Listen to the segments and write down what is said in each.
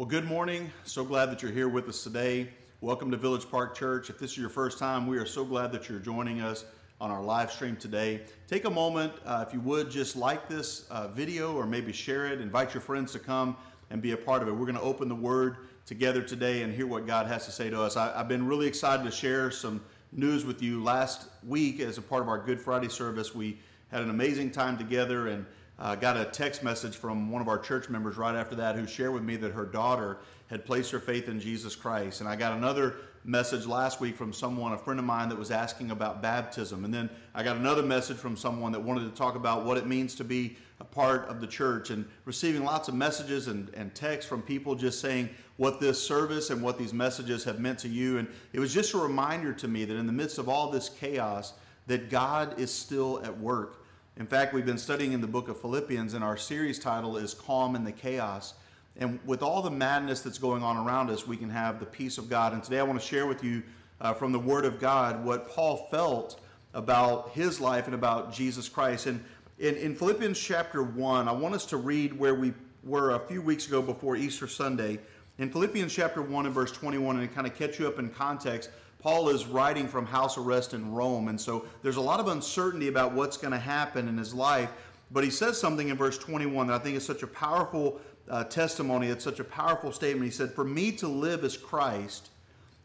Well, good morning. So glad that you're here with us today. Welcome to Village Park Church. If this is your first time, we are so glad that you're joining us on our live stream today. Take a moment, uh, if you would, just like this uh, video or maybe share it. Invite your friends to come and be a part of it. We're going to open the Word together today and hear what God has to say to us. I, I've been really excited to share some news with you. Last week, as a part of our Good Friday service, we had an amazing time together and uh, got a text message from one of our church members right after that who shared with me that her daughter had placed her faith in Jesus Christ. And I got another message last week from someone, a friend of mine, that was asking about baptism. And then I got another message from someone that wanted to talk about what it means to be a part of the church and receiving lots of messages and, and texts from people just saying what this service and what these messages have meant to you. And it was just a reminder to me that in the midst of all this chaos, that God is still at work in fact, we've been studying in the book of Philippians, and our series title is Calm in the Chaos. And with all the madness that's going on around us, we can have the peace of God. And today I want to share with you uh, from the Word of God what Paul felt about his life and about Jesus Christ. And in, in Philippians chapter 1, I want us to read where we were a few weeks ago before Easter Sunday. In Philippians chapter 1 and verse 21, and to kind of catch you up in context, Paul is writing from house arrest in Rome, and so there's a lot of uncertainty about what's going to happen in his life. But he says something in verse 21 that I think is such a powerful uh, testimony, it's such a powerful statement. He said, For me to live is Christ,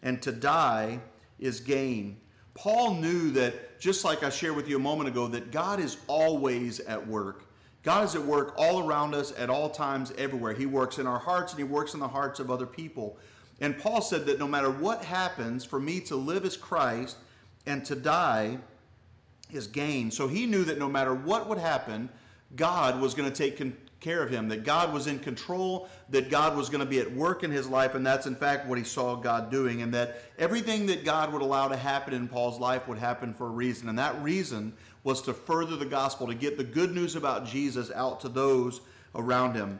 and to die is gain. Paul knew that, just like I shared with you a moment ago, that God is always at work. God is at work all around us at all times, everywhere. He works in our hearts and He works in the hearts of other people. And Paul said that no matter what happens, for me to live is Christ and to die is gain. So he knew that no matter what would happen, God was going to take care of him, that God was in control, that God was going to be at work in his life, and that's in fact what he saw God doing, and that everything that God would allow to happen in Paul's life would happen for a reason. And that reason was to further the gospel, to get the good news about Jesus out to those around him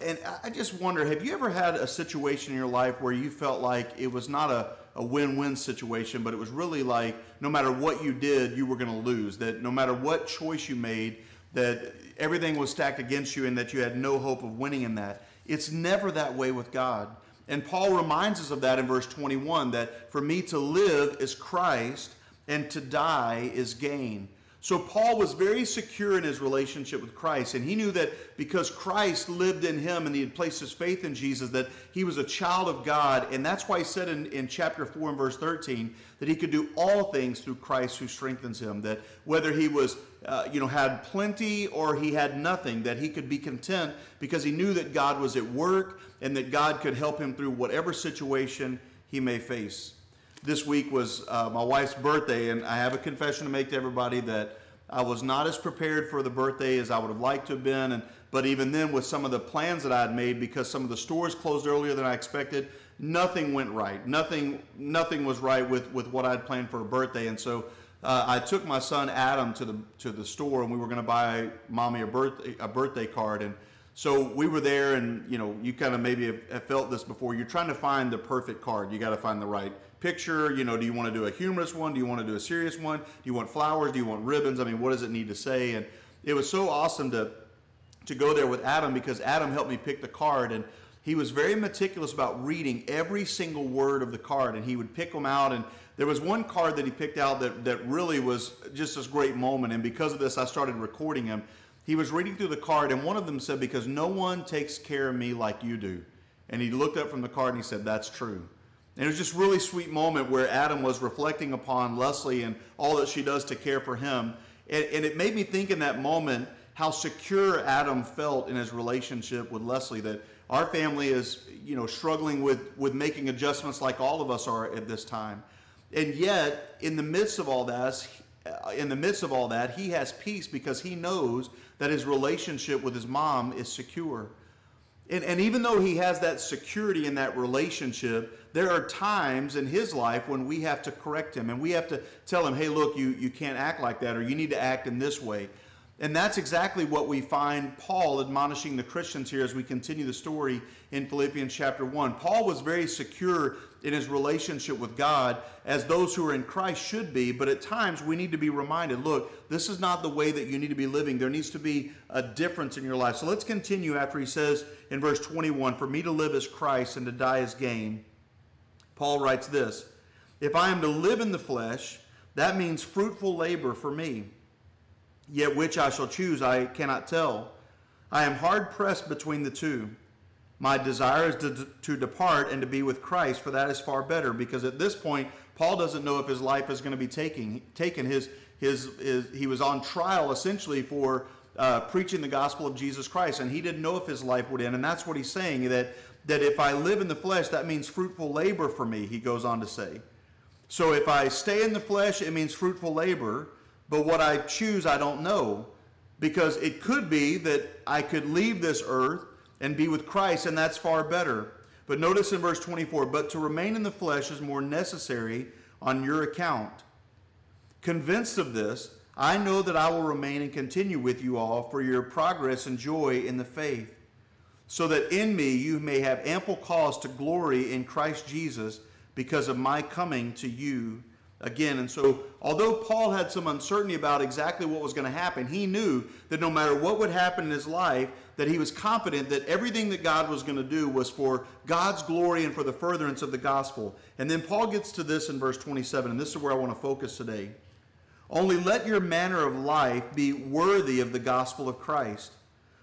and I just wonder have you ever had a situation in your life where you felt like it was not a, a win win situation, but it was really like no matter what you did, you were going to lose? That no matter what choice you made, that everything was stacked against you and that you had no hope of winning in that? It's never that way with God. And Paul reminds us of that in verse 21 that for me to live is Christ and to die is gain. So Paul was very secure in his relationship with Christ, and he knew that because Christ lived in him and he had placed his faith in Jesus, that he was a child of God. And that's why he said in, in chapter 4 and verse 13 that he could do all things through Christ who strengthens him. That whether he was, uh, you know, had plenty or he had nothing, that he could be content because he knew that God was at work and that God could help him through whatever situation he may face this week was uh, my wife's birthday, and I have a confession to make to everybody that I was not as prepared for the birthday as I would have liked to have been. And but even then, with some of the plans that I had made, because some of the stores closed earlier than I expected, nothing went right. Nothing, nothing was right with with what I'd planned for a birthday. And so uh, I took my son Adam to the to the store, and we were going to buy mommy a birthday a birthday card and. So we were there, and you know, you kind of maybe have, have felt this before. You're trying to find the perfect card. You got to find the right picture? You know, do you want to do a humorous one? Do you want to do a serious one? Do you want flowers? Do you want ribbons? I mean, what does it need to say? And it was so awesome to to go there with Adam because Adam helped me pick the card and he was very meticulous about reading every single word of the card and he would pick them out and there was one card that he picked out that, that really was just this great moment and because of this i started recording him he was reading through the card and one of them said because no one takes care of me like you do and he looked up from the card and he said that's true and it was just really sweet moment where Adam was reflecting upon Leslie and all that she does to care for him. And, and, it made me think in that moment how secure Adam felt in his relationship with Leslie, that our family is, you know, struggling with, with making adjustments like all of us are at this time. And yet, in the midst of all that, uh, in the midst of all that, he has peace because he knows that his relationship with his mom is secure. And, and even though he has that security in that relationship, there are times in his life when we have to correct him and we have to tell him, hey, look, you, you can't act like that or you need to act in this way. And that's exactly what we find Paul admonishing the Christians here as we continue the story in Philippians chapter 1. Paul was very secure in his relationship with God, as those who are in Christ should be, but at times we need to be reminded look, this is not the way that you need to be living. There needs to be a difference in your life. So let's continue after he says in verse 21 For me to live as Christ and to die as gain. Paul writes this If I am to live in the flesh, that means fruitful labor for me. Yet which I shall choose, I cannot tell. I am hard pressed between the two. My desire is to, to depart and to be with Christ, for that is far better. Because at this point, Paul doesn't know if his life is going to be taking, taken. His, his, his, he was on trial essentially for uh, preaching the gospel of Jesus Christ, and he didn't know if his life would end. And that's what he's saying that, that if I live in the flesh, that means fruitful labor for me, he goes on to say. So if I stay in the flesh, it means fruitful labor. But what I choose, I don't know. Because it could be that I could leave this earth and be with Christ, and that's far better. But notice in verse 24, but to remain in the flesh is more necessary on your account. Convinced of this, I know that I will remain and continue with you all for your progress and joy in the faith, so that in me you may have ample cause to glory in Christ Jesus because of my coming to you again. And so, although Paul had some uncertainty about exactly what was going to happen, he knew that no matter what would happen in his life, that he was confident that everything that God was going to do was for God's glory and for the furtherance of the gospel. And then Paul gets to this in verse 27, and this is where I want to focus today. Only let your manner of life be worthy of the gospel of Christ,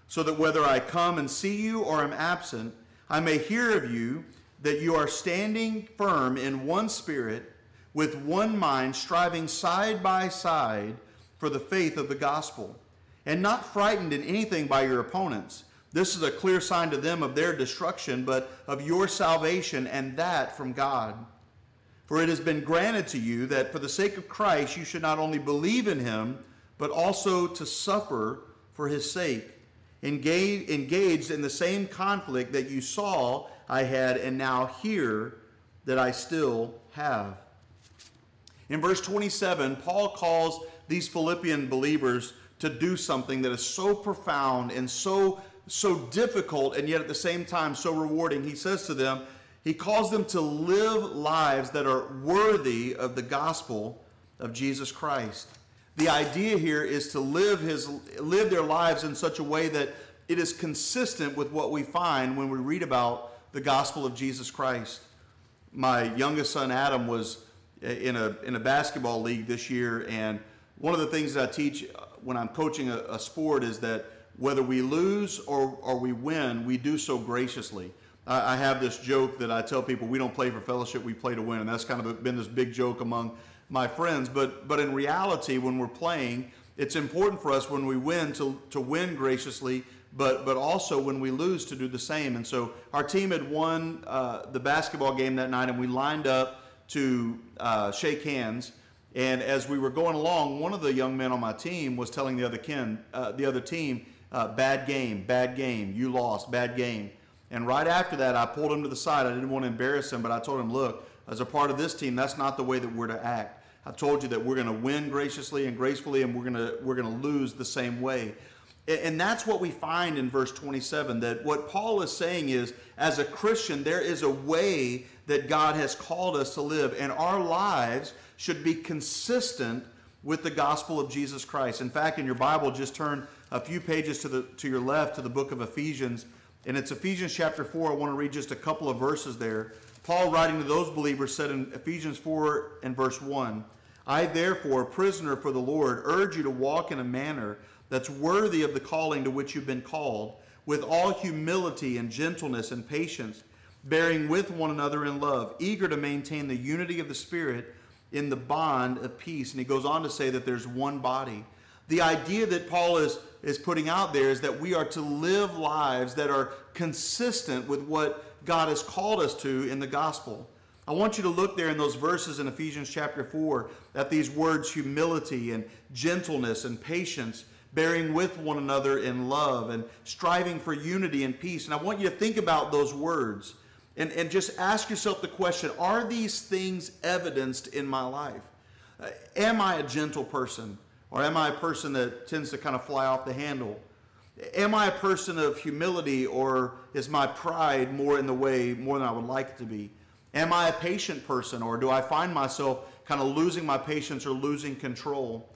so that whether I come and see you or am absent, I may hear of you that you are standing firm in one spirit, with one mind, striving side by side for the faith of the gospel, and not frightened in anything by your opponents. This is a clear sign to them of their destruction, but of your salvation, and that from God. For it has been granted to you that for the sake of Christ you should not only believe in him, but also to suffer for his sake, engaged in the same conflict that you saw I had and now hear that I still have. In verse 27, Paul calls these Philippian believers to do something that is so profound and so so difficult and yet at the same time so rewarding. He says to them, he calls them to live lives that are worthy of the gospel of Jesus Christ. The idea here is to live his live their lives in such a way that it is consistent with what we find when we read about the gospel of Jesus Christ. My youngest son Adam was in a in a basketball league this year, and one of the things that I teach when I'm coaching a, a sport is that whether we lose or, or we win, we do so graciously. I, I have this joke that I tell people: we don't play for fellowship, we play to win, and that's kind of been this big joke among my friends. But but in reality, when we're playing, it's important for us when we win to to win graciously but but also when we lose to do the same. And so our team had won uh, the basketball game that night, and we lined up to uh, shake hands. And as we were going along, one of the young men on my team was telling the other kin, uh, the other team, uh, "Bad game, bad game. You lost, bad game." And right after that, I pulled him to the side. I didn't want to embarrass him, but I told him, "Look, as a part of this team, that's not the way that we're to act. I told you that we're going to win graciously and gracefully, and we're going to we're going to lose the same way." And that's what we find in verse 27 that what Paul is saying is, as a Christian, there is a way that God has called us to live, and our lives should be consistent with the gospel of Jesus Christ. In fact, in your Bible, just turn a few pages to, the, to your left to the book of Ephesians, and it's Ephesians chapter 4. I want to read just a couple of verses there. Paul, writing to those believers, said in Ephesians 4 and verse 1 I, therefore, prisoner for the Lord, urge you to walk in a manner that's worthy of the calling to which you've been called, with all humility and gentleness and patience, bearing with one another in love, eager to maintain the unity of the Spirit in the bond of peace. And he goes on to say that there's one body. The idea that Paul is, is putting out there is that we are to live lives that are consistent with what God has called us to in the gospel. I want you to look there in those verses in Ephesians chapter 4 at these words humility and gentleness and patience bearing with one another in love and striving for unity and peace. And I want you to think about those words and, and just ask yourself the question are these things evidenced in my life? Uh, am I a gentle person? Or am I a person that tends to kind of fly off the handle? Am I a person of humility or is my pride more in the way more than I would like it to be? Am I a patient person or do I find myself kind of losing my patience or losing control?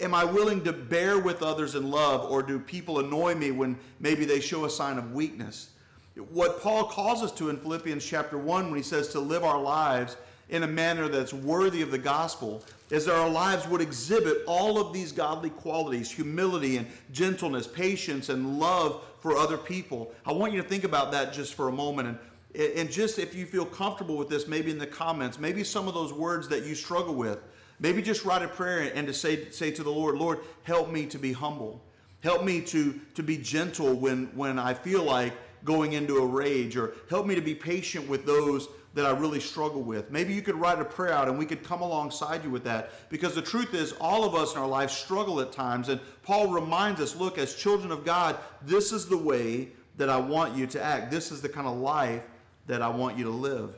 Am I willing to bear with others in love or do people annoy me when maybe they show a sign of weakness? What Paul calls us to in Philippians chapter 1 when he says to live our lives in a manner that's worthy of the gospel is that our lives would exhibit all of these godly qualities humility and gentleness, patience, and love for other people. I want you to think about that just for a moment. And, and just if you feel comfortable with this, maybe in the comments, maybe some of those words that you struggle with, maybe just write a prayer and to say, say to the Lord, Lord, help me to be humble. Help me to, to be gentle when, when I feel like going into a rage, or help me to be patient with those that I really struggle with. Maybe you could write a prayer out and we could come alongside you with that. Because the truth is, all of us in our lives struggle at times. And Paul reminds us look, as children of God, this is the way that I want you to act. This is the kind of life that I want you to live.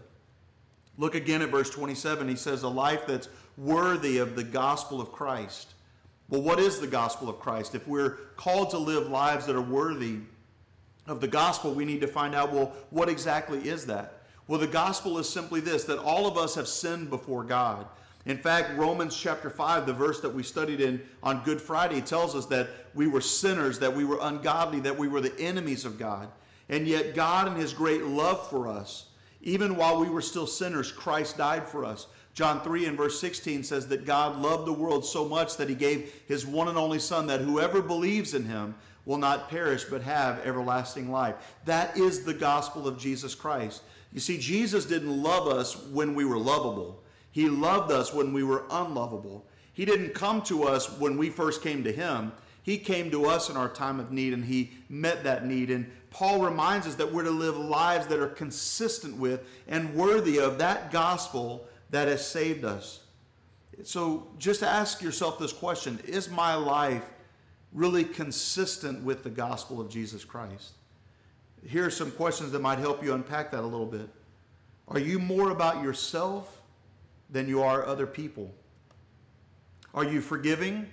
Look again at verse 27. He says, A life that's worthy of the gospel of Christ. Well, what is the gospel of Christ? If we're called to live lives that are worthy of the gospel, we need to find out, well, what exactly is that? Well, the gospel is simply this that all of us have sinned before God. In fact, Romans chapter 5, the verse that we studied in on Good Friday, tells us that we were sinners, that we were ungodly, that we were the enemies of God. And yet, God, in His great love for us, even while we were still sinners, Christ died for us. John 3 and verse 16 says that God loved the world so much that He gave His one and only Son, that whoever believes in Him will not perish but have everlasting life. That is the gospel of Jesus Christ. You see, Jesus didn't love us when we were lovable. He loved us when we were unlovable. He didn't come to us when we first came to him. He came to us in our time of need and he met that need. And Paul reminds us that we're to live lives that are consistent with and worthy of that gospel that has saved us. So just ask yourself this question Is my life really consistent with the gospel of Jesus Christ? here are some questions that might help you unpack that a little bit. Are you more about yourself than you are other people? Are you forgiving?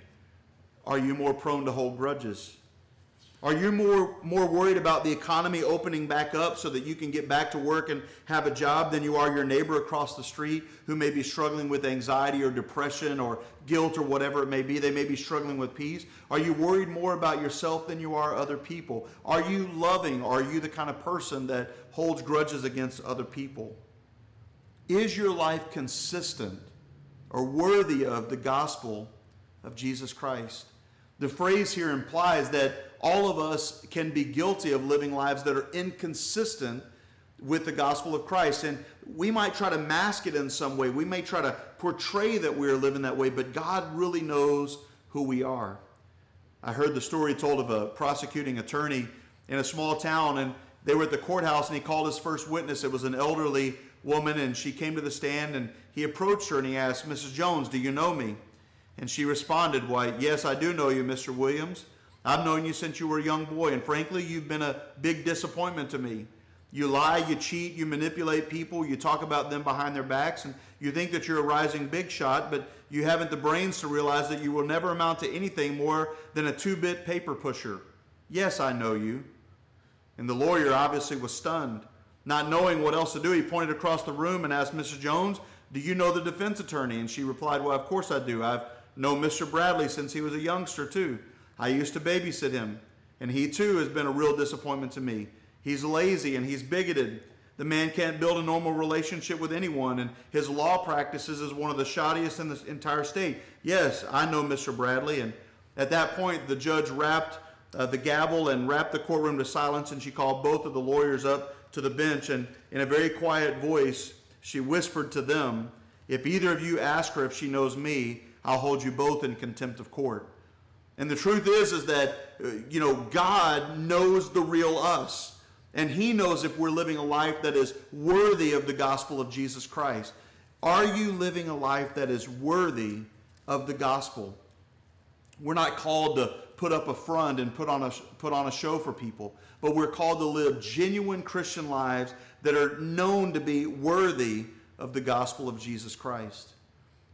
Are you more prone to hold grudges? Are you more, more worried about the economy opening back up so that you can get back to work and have a job than you are your neighbor across the street who may be struggling with anxiety or depression or guilt or whatever it may be? They may be struggling with peace. Are you worried more about yourself than you are other people? Are you loving? Are you the kind of person that holds grudges against other people? Is your life consistent or worthy of the gospel of Jesus Christ? The phrase here implies that all of us can be guilty of living lives that are inconsistent with the gospel of Christ. And we might try to mask it in some way. We may try to portray that we're living that way, but God really knows who we are. I heard the story told of a prosecuting attorney in a small town, and they were at the courthouse, and he called his first witness. It was an elderly woman, and she came to the stand, and he approached her and he asked, Mrs. Jones, do you know me? And she responded, Why, yes, I do know you, Mr. Williams. I've known you since you were a young boy, and frankly, you've been a big disappointment to me. You lie, you cheat, you manipulate people, you talk about them behind their backs, and you think that you're a rising big shot, but you haven't the brains to realize that you will never amount to anything more than a two bit paper pusher. Yes, I know you. And the lawyer obviously was stunned. Not knowing what else to do, he pointed across the room and asked Mrs. Jones, Do you know the defense attorney? And she replied, Well, of course I do. I've known Mr. Bradley since he was a youngster, too. I used to babysit him, and he too has been a real disappointment to me. He's lazy and he's bigoted. The man can't build a normal relationship with anyone, and his law practices is one of the shoddiest in the entire state. Yes, I know Mr. Bradley. And at that point, the judge rapped uh, the gavel and rapped the courtroom to silence, and she called both of the lawyers up to the bench. And in a very quiet voice, she whispered to them, If either of you ask her if she knows me, I'll hold you both in contempt of court. And the truth is, is that, uh, you know, God knows the real us. And he knows if we're living a life that is worthy of the gospel of Jesus Christ. Are you living a life that is worthy of the gospel? We're not called to put up a front and put on a, put on a show for people, but we're called to live genuine Christian lives that are known to be worthy of the gospel of Jesus Christ.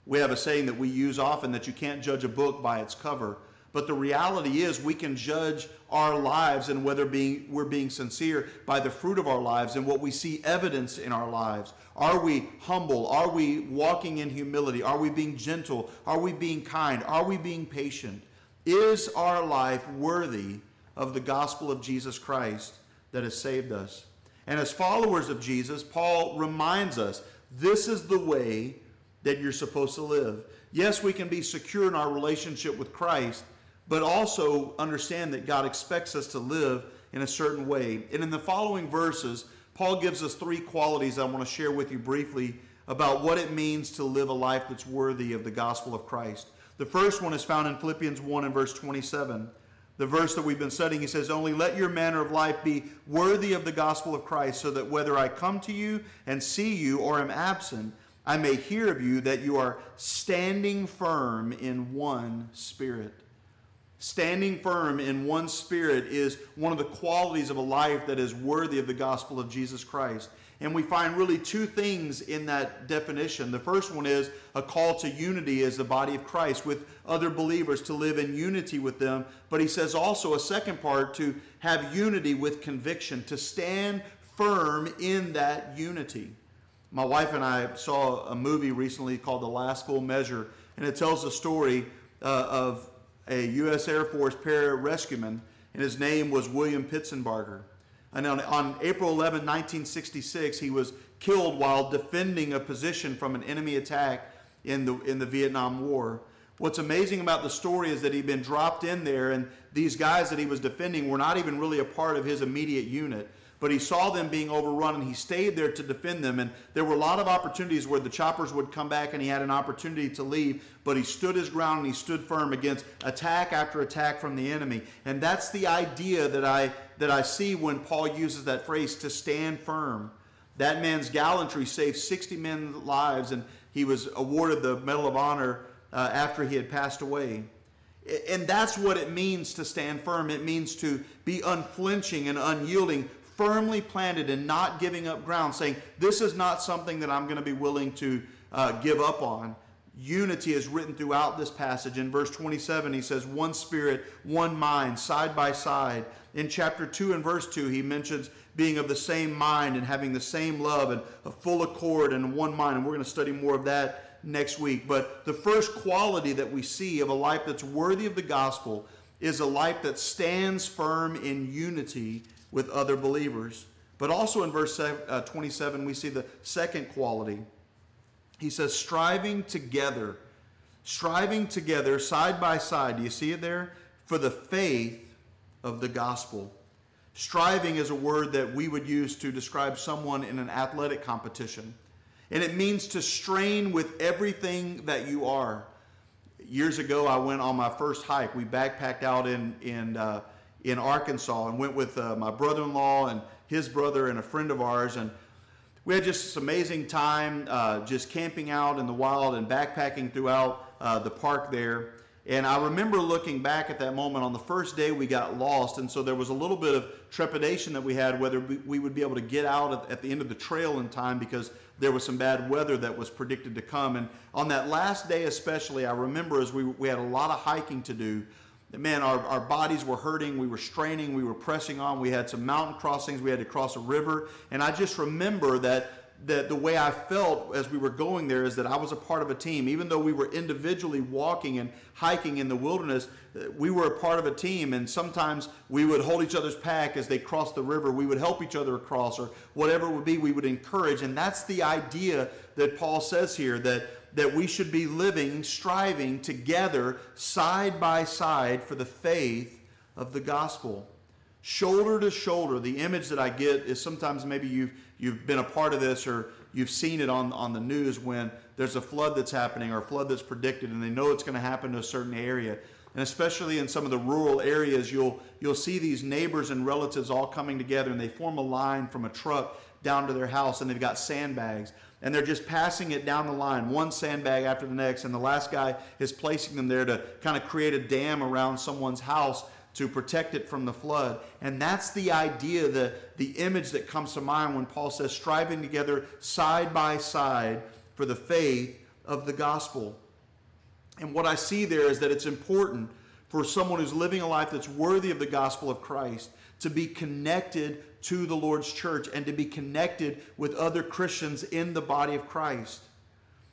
We have a saying that we use often that you can't judge a book by its cover. But the reality is, we can judge our lives and whether being, we're being sincere by the fruit of our lives and what we see evidence in our lives. Are we humble? Are we walking in humility? Are we being gentle? Are we being kind? Are we being patient? Is our life worthy of the gospel of Jesus Christ that has saved us? And as followers of Jesus, Paul reminds us this is the way that you're supposed to live. Yes, we can be secure in our relationship with Christ, but also understand that God expects us to live in a certain way. And in the following verses, Paul gives us three qualities I want to share with you briefly about what it means to live a life that's worthy of the gospel of Christ. The first one is found in Philippians 1 and verse 27 the verse that we've been studying, he says, Only let your manner of life be worthy of the gospel of Christ, so that whether I come to you and see you or am absent, I may hear of you that you are standing firm in one spirit. Standing firm in one spirit is one of the qualities of a life that is worthy of the gospel of Jesus Christ. And we find really two things in that definition. The first one is a call to unity as the body of Christ with other believers to live in unity with them. But he says also a second part to have unity with conviction, to stand firm in that unity. My wife and I saw a movie recently called The Last Full Measure, and it tells the story uh, of a U.S. Air Force pararescueman, and his name was William Pitsenbarger. And on, on, April 11, 1966, he was killed while defending a position from an enemy attack in the, in the Vietnam War. What's amazing about the story is that he'd been dropped in there, and these guys that he was defending were not even really a part of his immediate unit but he saw them being overrun and he stayed there to defend them. And there were a lot of opportunities where the choppers would come back and he had an opportunity to leave, but he stood his ground and he stood firm against attack after attack from the enemy. And that's the idea that I that I see when Paul uses that phrase to stand firm. That man's gallantry saved 60 men's lives, and he was awarded the Medal of Honor uh, after he had passed away. And that's what it means to stand firm. It means to be unflinching and unyielding, firmly planted and not giving up ground, saying, This is not something that I'm going to be willing to uh, give up on. Unity is written throughout this passage. In verse 27, he says, One spirit, one mind, side by side. In chapter 2 and verse 2, he mentions being of the same mind and having the same love and a full accord and one mind. And we're going to study more of that next week. But the first quality that we see of a life that's worthy of the gospel is a life that stands firm in unity with other believers. But also in verse uh, 27, we see the second quality. He says, striving together, striving together side by side. Do you see it there? For the faith of the gospel. Striving is a word that we would use to describe someone in an athletic competition. And it means to strain with everything that you are. Years ago, I went on my first hike. We backpacked out in, in uh, in Arkansas and went with uh, my brother-in-law and his brother and a friend of ours and we had just this amazing time uh, just camping out in the wild and backpacking throughout uh, the park there. And i remember looking back at that moment on the first day we got lost and so there was a little bit of trepidation that we had whether we would be able to get out at, at the end of the trail in time because there was some bad weather that was predicted to come. And on that last day especially i remember as we, we had a lot of hiking to do man, our, our bodies were hurting. We were straining. We were pressing on. We had some mountain crossings. We had to cross a river. And I just remember that, that the way I felt as we were going there is that I was a part of a team. Even though we were individually walking and hiking in the wilderness, uh, we were a part of a team. And sometimes we would hold each other's pack as they crossed the river. We would help each other across or whatever it would be, we would encourage. And that's the idea that Paul says here that that we should be living, striving together, side by side, for the faith of the gospel. Shoulder to shoulder. The image that I get is sometimes maybe you've, you've been a part of this or you've seen it on, on the news when there's a flood that's happening or a flood that's predicted and they know it's going to happen to a certain area. And especially in some of the rural areas, you'll, you'll see these neighbors and relatives all coming together and they form a line from a truck down to their house and they've got sandbags and they're just passing it down the line, one sandbag after the next, and the last guy is placing them there to kind of create a dam around someone's house to protect it from the flood. And that's the idea, the, the image that comes to mind when Paul says, striving together side by side for the faith of the gospel. And what I see there is that it's important for someone who's living a life that's worthy of the gospel of Christ to be connected to the Lord's church and to be connected with other Christians in the body of Christ.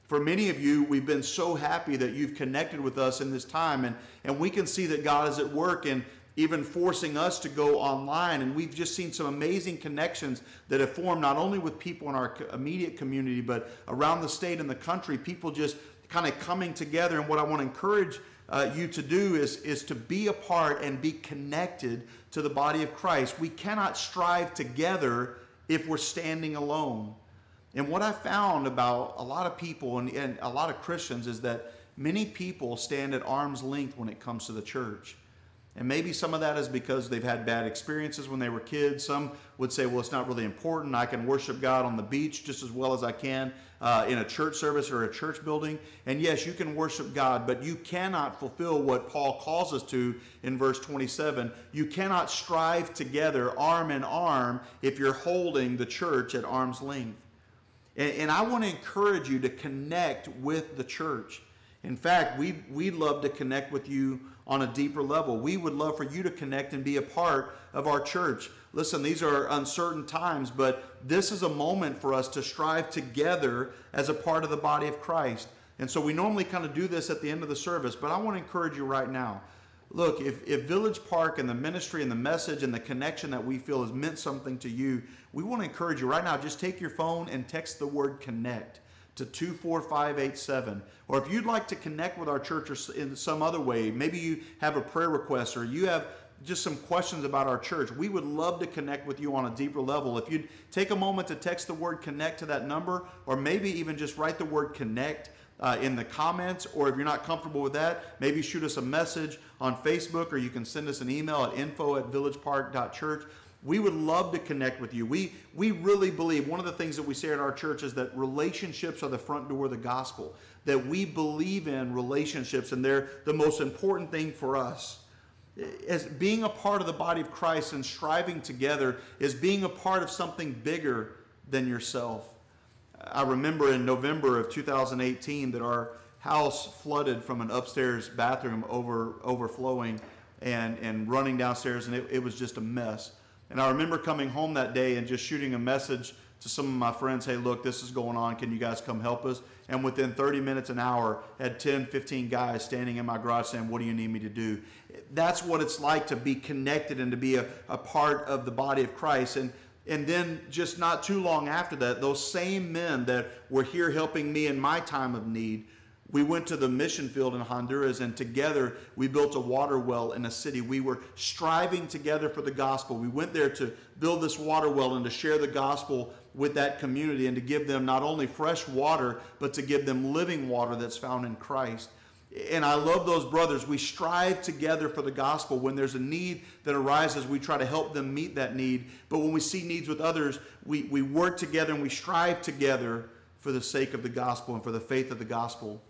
For many of you, we've been so happy that you've connected with us in this time, and, and we can see that God is at work in even forcing us to go online. And we've just seen some amazing connections that have formed not only with people in our immediate community, but around the state and the country. People just kind of coming together. And what I want to encourage uh, you to do is, is to be a part and be connected to the body of Christ. We cannot strive together if we're standing alone. And what I found about a lot of people and, and a lot of Christians is that many people stand at arm's length when it comes to the church. And maybe some of that is because they've had bad experiences when they were kids. Some would say, well, it's not really important. I can worship God on the beach just as well as I can uh, in a church service or a church building. And yes, you can worship God, but you cannot fulfill what Paul calls us to in verse 27. You cannot strive together arm in arm if you're holding the church at arm's length. And, and I want to encourage you to connect with the church. In fact, we, we'd love to connect with you on a deeper level. We would love for you to connect and be a part of our church. Listen, these are uncertain times, but this is a moment for us to strive together as a part of the body of Christ. And so we normally kind of do this at the end of the service, but I want to encourage you right now. Look, if, if Village Park and the ministry and the message and the connection that we feel has meant something to you, we want to encourage you right now. Just take your phone and text the word connect to 24587. Or if you'd like to connect with our church or in some other way, maybe you have a prayer request or you have just some questions about our church, we would love to connect with you on a deeper level. If you'd take a moment to text the word connect to that number, or maybe even just write the word connect uh, in the comments, or if you're not comfortable with that, maybe shoot us a message on Facebook, or you can send us an email at info at villagepark.church. We would love to connect with you. We, we really believe one of the things that we say at our church is that relationships are the front door of the gospel, that we believe in relationships, and they're the most important thing for us. As being a part of the body of Christ and striving together is being a part of something bigger than yourself. I remember in November of 2018 that our house flooded from an upstairs bathroom over overflowing and, and running downstairs, and it, it was just a mess. And I remember coming home that day and just shooting a message to some of my friends, hey, look, this is going on. Can you guys come help us? And within 30 minutes, an hour, had 10, 15 guys standing in my garage saying, what do you need me to do? That's what it's like to be connected and to be a, a part of the body of Christ. And, and then just not too long after that, those same men that were here helping me in my time of need we went to the mission field in Honduras and together we built a water well in a city. We were striving together for the gospel. We went there to build this water well and to share the gospel with that community and to give them not only fresh water, but to give them living water that's found in Christ. And I love those brothers. We strive together for the gospel. When there's a need that arises, we try to help them meet that need. But when we see needs with others, we, we work together and we strive together for the sake of the gospel and for the faith of the gospel.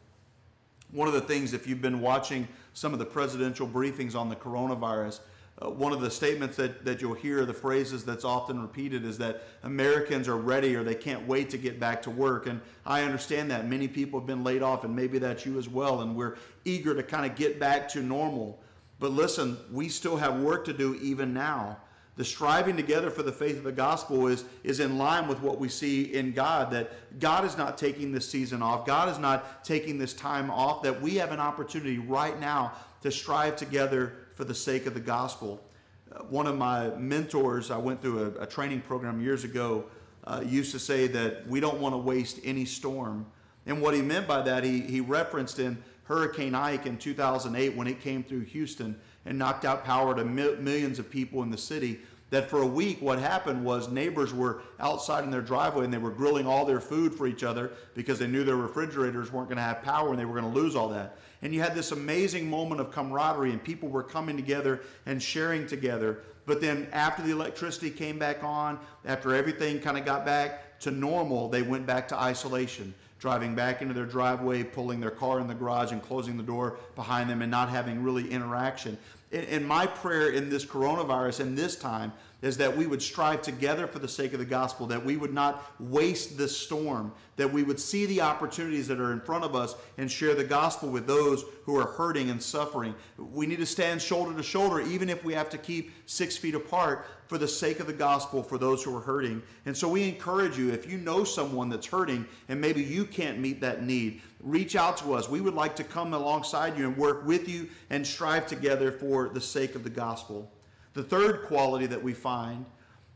One of the things, if you've been watching some of the presidential briefings on the coronavirus, uh, one of the statements that, that you'll hear, the phrases that's often repeated, is that Americans are ready or they can't wait to get back to work. And I understand that. Many people have been laid off, and maybe that's you as well. And we're eager to kind of get back to normal. But listen, we still have work to do even now the striving together for the faith of the gospel is, is in line with what we see in God, that God is not taking this season off. God is not taking this time off, that we have an opportunity right now to strive together for the sake of the gospel. Uh, one of my mentors, I went through a, a training program years ago, uh, used to say that we don't want to waste any storm. And what he meant by that, he, he referenced in Hurricane Ike in 2008 when it came through Houston and knocked out power to mi- millions of people in the city. That for a week, what happened was neighbors were outside in their driveway and they were grilling all their food for each other because they knew their refrigerators weren't going to have power and they were going to lose all that. And you had this amazing moment of camaraderie and people were coming together and sharing together. But then after the electricity came back on, after everything kind of got back to normal, they went back to isolation driving back into their driveway, pulling their car in the garage and closing the door behind them and not having really interaction. And, my prayer in this coronavirus and this time is that we would strive together for the sake of the gospel, that we would not waste this storm, that we would see the opportunities that are in front of us and share the gospel with those who are hurting and suffering. We need to stand shoulder to shoulder, even if we have to keep six feet apart for the sake of the gospel for those who are hurting. And so we encourage you, if you know someone that's hurting and maybe you can't meet that need, reach out to us. We would like to come alongside you and work with you and strive together for the sake of the gospel. The third quality that we find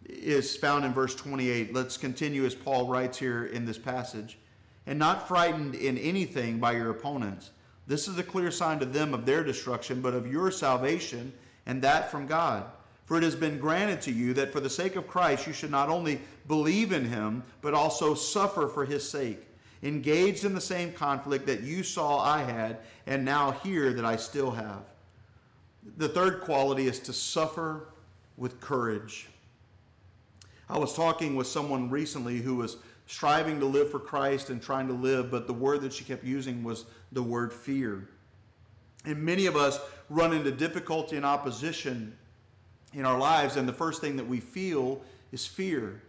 is found in verse 28. Let's continue as Paul writes here in this passage. And not frightened in anything by your opponents. This is a clear sign to them of their destruction, but of your salvation, and that from God. For it has been granted to you that for the sake of Christ you should not only believe in him, but also suffer for his sake, engaged in the same conflict that you saw I had, and now hear that I still have. The third quality is to suffer with courage. I was talking with someone recently who was striving to live for Christ and trying to live, but the word that she kept using was the word fear. And many of us run into difficulty and opposition in our lives, and the first thing that we feel is fear.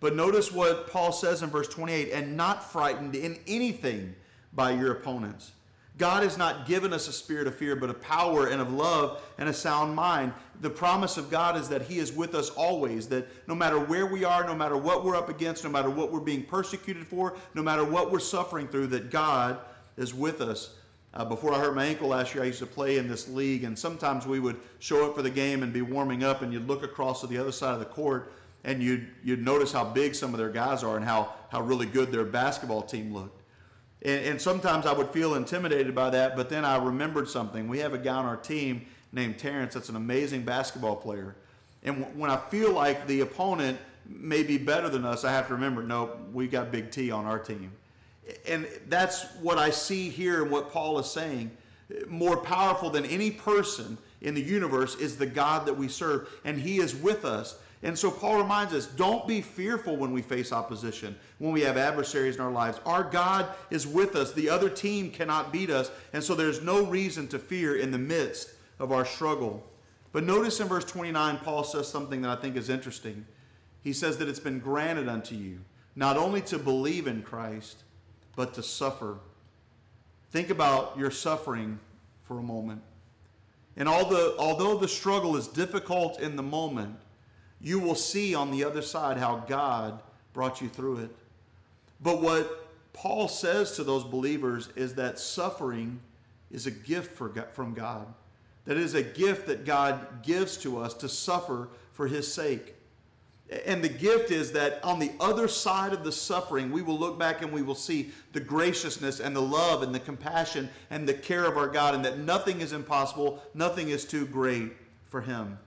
But notice what Paul says in verse 28 and not frightened in anything by your opponents. God has not given us a spirit of fear, but of power and of love and a sound mind. The promise of God is that He is with us always, that no matter where we are, no matter what we're up against, no matter what we're being persecuted for, no matter what we're suffering through, that God is with us. Uh, before I hurt my ankle last year, I used to play in this league, and sometimes we would show up for the game and be warming up, and you'd look across to the other side of the court, and you'd, you'd notice how big some of their guys are and how, how really good their basketball team looked. And, and sometimes I would feel intimidated by that, but then I remembered something. We have a guy on our team named Terrence that's an amazing basketball player. And w- when I feel like the opponent may be better than us, I have to remember, no, we got Big T on our team. And that's what I see here and what Paul is saying. More powerful than any person in the universe is the God that we serve, and He is with us. And so Paul reminds us don't be fearful when we face opposition, when we have adversaries in our lives. Our God is with us. The other team cannot beat us. And so there's no reason to fear in the midst of our struggle. But notice in verse 29, Paul says something that I think is interesting. He says that it's been granted unto you not only to believe in Christ, but to suffer. Think about your suffering for a moment. And although, although the struggle is difficult in the moment, you will see on the other side how God brought you through it. But what Paul says to those believers is that suffering is a gift from God. That is a gift that God gives to us to suffer for his sake. And the gift is that on the other side of the suffering, we will look back and we will see the graciousness and the love and the compassion and the care of our God, and that nothing is impossible, nothing is too great for him.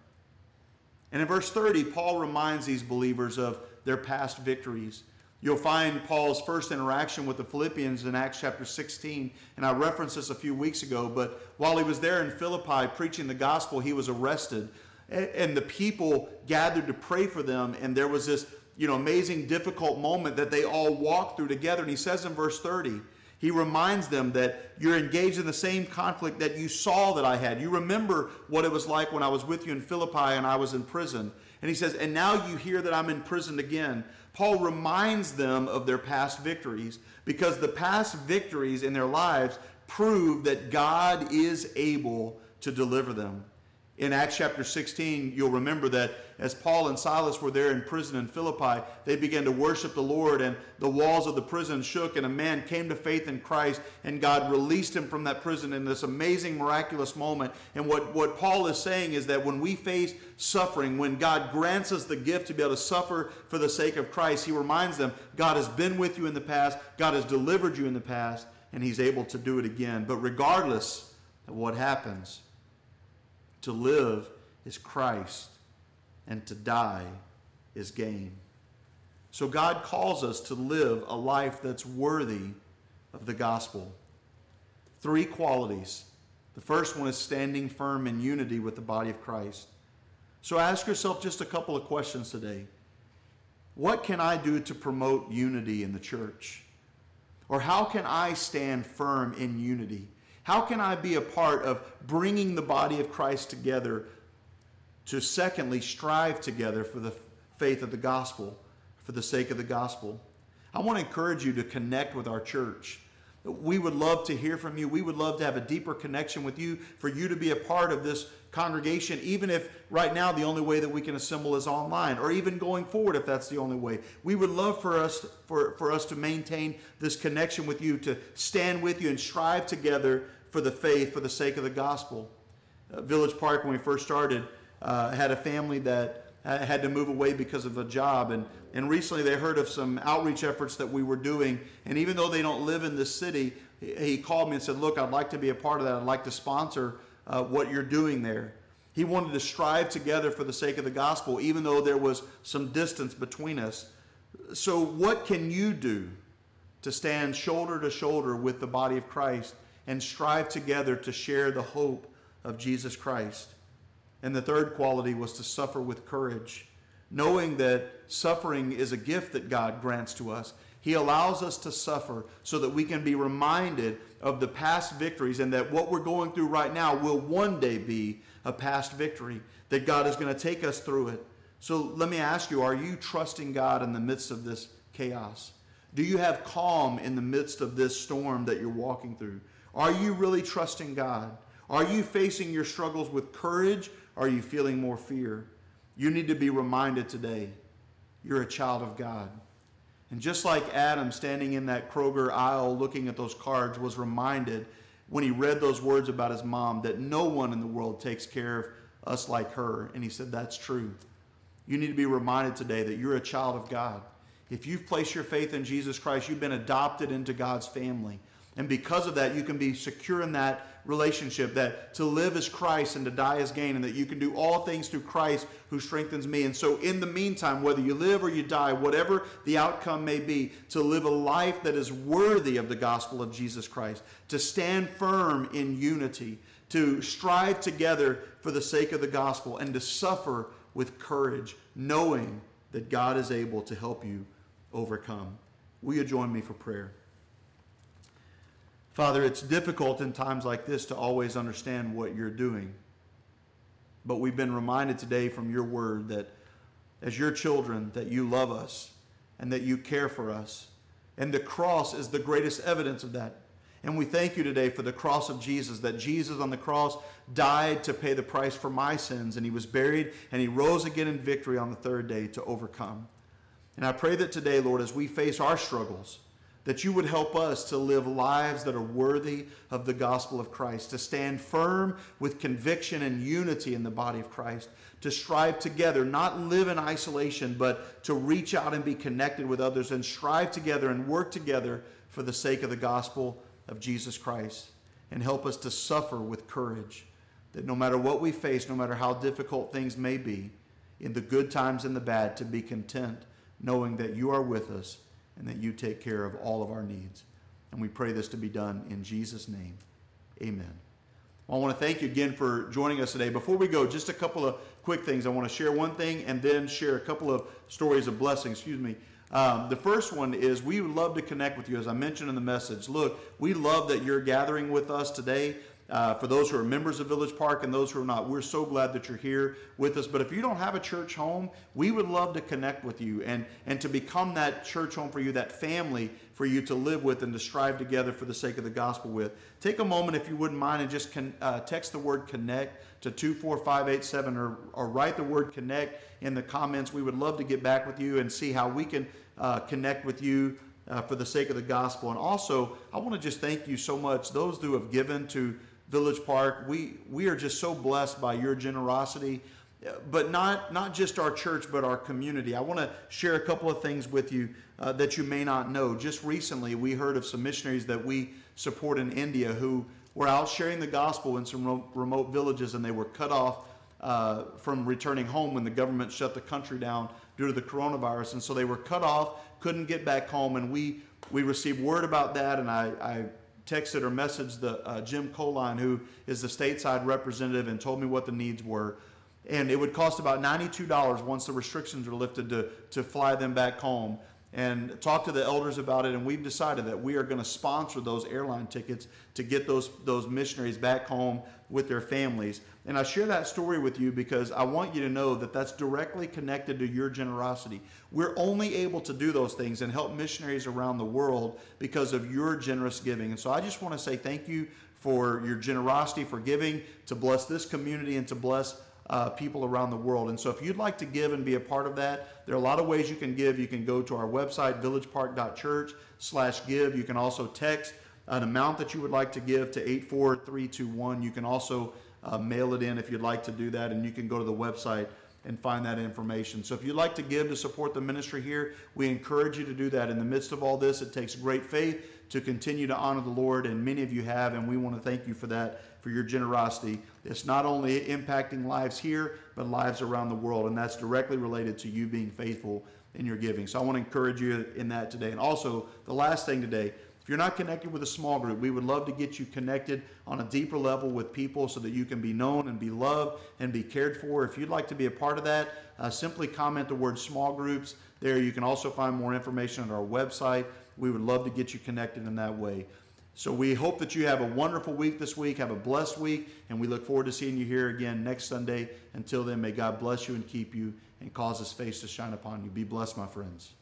And in verse 30, Paul reminds these believers of their past victories. You'll find Paul's first interaction with the Philippians in Acts chapter 16, and I referenced this a few weeks ago, but while he was there in Philippi preaching the gospel, he was arrested. And the people gathered to pray for them, and there was this you know, amazing, difficult moment that they all walked through together. And he says in verse 30, he reminds them that you're engaged in the same conflict that you saw that I had. You remember what it was like when I was with you in Philippi and I was in prison. And he says, And now you hear that I'm in prison again. Paul reminds them of their past victories because the past victories in their lives prove that God is able to deliver them in Acts chapter 16, you'll remember that as Paul and Silas were there in prison in Philippi, they began to worship the Lord, and the walls of the prison shook, and a man came to faith in Christ, and God released him from that prison in this amazing, miraculous moment. And what, what Paul is saying is that when we face suffering, when God grants us the gift to be able to suffer for the sake of Christ, he reminds them God has been with you in the past, God has delivered you in the past, and he's able to do it again. But regardless of what happens, to live is Christ, and to die is gain. So God calls us to live a life that's worthy of the gospel. Three qualities. The first one is standing firm in unity with the body of Christ. So ask yourself just a couple of questions today. What can I do to promote unity in the church? Or how can I stand firm in unity? How can I be a part of bringing the body of Christ together to secondly strive together for the faith of the gospel, for the sake of the gospel. I want to encourage you to connect with our church. We would love to hear from you. We would love to have a deeper connection with you, for you to be a part of this congregation, even if right now the only way that we can assemble is online, or even going forward if that's the only way. We would love for us for, for us to maintain this connection with you, to stand with you and strive together for the faith, for the sake of the gospel. Uh, Village Park, when we first started, uh, had a family that had to move away because of a job. And, and recently they heard of some outreach efforts that we were doing. And even though they don't live in this city, he called me and said, Look, I'd like to be a part of that. I'd like to sponsor uh, what you're doing there. He wanted to strive together for the sake of the gospel, even though there was some distance between us. So, what can you do to stand shoulder to shoulder with the body of Christ and strive together to share the hope of Jesus Christ? And the third quality was to suffer with courage, knowing that suffering is a gift that God grants to us. He allows us to suffer so that we can be reminded of the past victories and that what we're going through right now will one day be a past victory, that God is going to take us through it. So let me ask you are you trusting God in the midst of this chaos? Do you have calm in the midst of this storm that you're walking through? Are you really trusting God? Are you facing your struggles with courage are you feeling more fear? You need to be reminded today you're a child of God. And just like Adam standing in that Kroger aisle looking at those cards was reminded when he read those words about his mom that no one in the world takes care of us like her. And he said, That's true. You need to be reminded today that you're a child of God. If you've placed your faith in Jesus Christ, you've been adopted into God's family. And because of that, you can be secure in that relationship that to live is Christ and to die is gain, and that you can do all things through Christ who strengthens me. And so, in the meantime, whether you live or you die, whatever the outcome may be, to live a life that is worthy of the gospel of Jesus Christ, to stand firm in unity, to strive together for the sake of the gospel, and to suffer with courage, knowing that God is able to help you overcome. Will you join me for prayer? Father, it's difficult in times like this to always understand what you're doing. But we've been reminded today from your word that as your children, that you love us and that you care for us. And the cross is the greatest evidence of that. And we thank you today for the cross of Jesus, that Jesus on the cross died to pay the price for my sins, and he was buried, and he rose again in victory on the third day to overcome. And I pray that today, Lord, as we face our struggles, that you would help us to live lives that are worthy of the gospel of Christ, to stand firm with conviction and unity in the body of Christ, to strive together, not live in isolation, but to reach out and be connected with others and strive together and work together for the sake of the gospel of Jesus Christ. And help us to suffer with courage, that no matter what we face, no matter how difficult things may be, in the good times and the bad, to be content, knowing that you are with us and that you take care of all of our needs. And we pray this to be done in Jesus' name. Amen. Well, I want to thank you again for joining us today. Before we go, just a couple of quick things. I want to share one thing and then share a couple of stories of blessing. Excuse me. Um, the first one is we would love to connect with you, as I mentioned in the message. Look, we love that you're gathering with us today. Uh, for those who are members of Village Park and those who are not, we're so glad that you're here with us. But if you don't have a church home, we would love to connect with you and, and to become that church home for you, that family for you to live with and to strive together for the sake of the gospel with. Take a moment, if you wouldn't mind, and just con, uh, text the word connect to 24587 or, or write the word connect in the comments. We would love to get back with you and see how we can uh, connect with you. Uh, for the sake of the gospel. And also, I want to just thank you so much, those who have given to Village Park. We we are just so blessed by your generosity, but not not just our church, but our community. I want to share a couple of things with you uh, that you may not know. Just recently, we heard of some missionaries that we support in India who were out sharing the gospel in some remote villages, and they were cut off uh, from returning home when the government shut the country down due to the coronavirus, and so they were cut off, couldn't get back home, and we we received word about that, and I, I texted or messaged the uh, Jim Coline, who is the stateside representative, and told me what the needs were. And it would cost about $92 once the restrictions were lifted to, to fly them back home. And talked to the elders about it, and we've decided that we are going to sponsor those airline tickets to get those those missionaries back home with their families. And I share that story with you because I want you to know that that's directly connected to your generosity. We're only able to do those things and help missionaries around the world because of your generous giving. And so I just want to say thank you for your generosity, for giving to bless this community and to bless uh, people around the world. And so if you'd like to give and be a part of that, there are a lot of ways you can give. You can go to our website, villagepark.church slash give. You can also text an amount that you would like to give to 84321. You can also uh, mail it in if you'd like to do that, and you can go to the website and find that information. So if you'd like to give to support the ministry here, we encourage you to do that. In the midst of all this, it takes great faith to continue to honor the Lord, and many of you have, and we want to thank you for that, for your generosity. It's not only impacting lives here, but lives around the world, and that's directly related to you being faithful in your giving. So I want to encourage you in that today. And also, the last thing today, if you're not connected with a small group, we would love to get you connected on a deeper level with people so that you can be known and be loved and be cared for. If you'd like to be a part of that, uh, simply comment the word small groups there. You can also find more information on our website. We would love to get you connected in that way. So we hope that you have a wonderful week this week, have a blessed week, and we look forward to seeing you here again next Sunday. Until then, may God bless you and keep you and cause his face to shine upon you. Be blessed, my friends.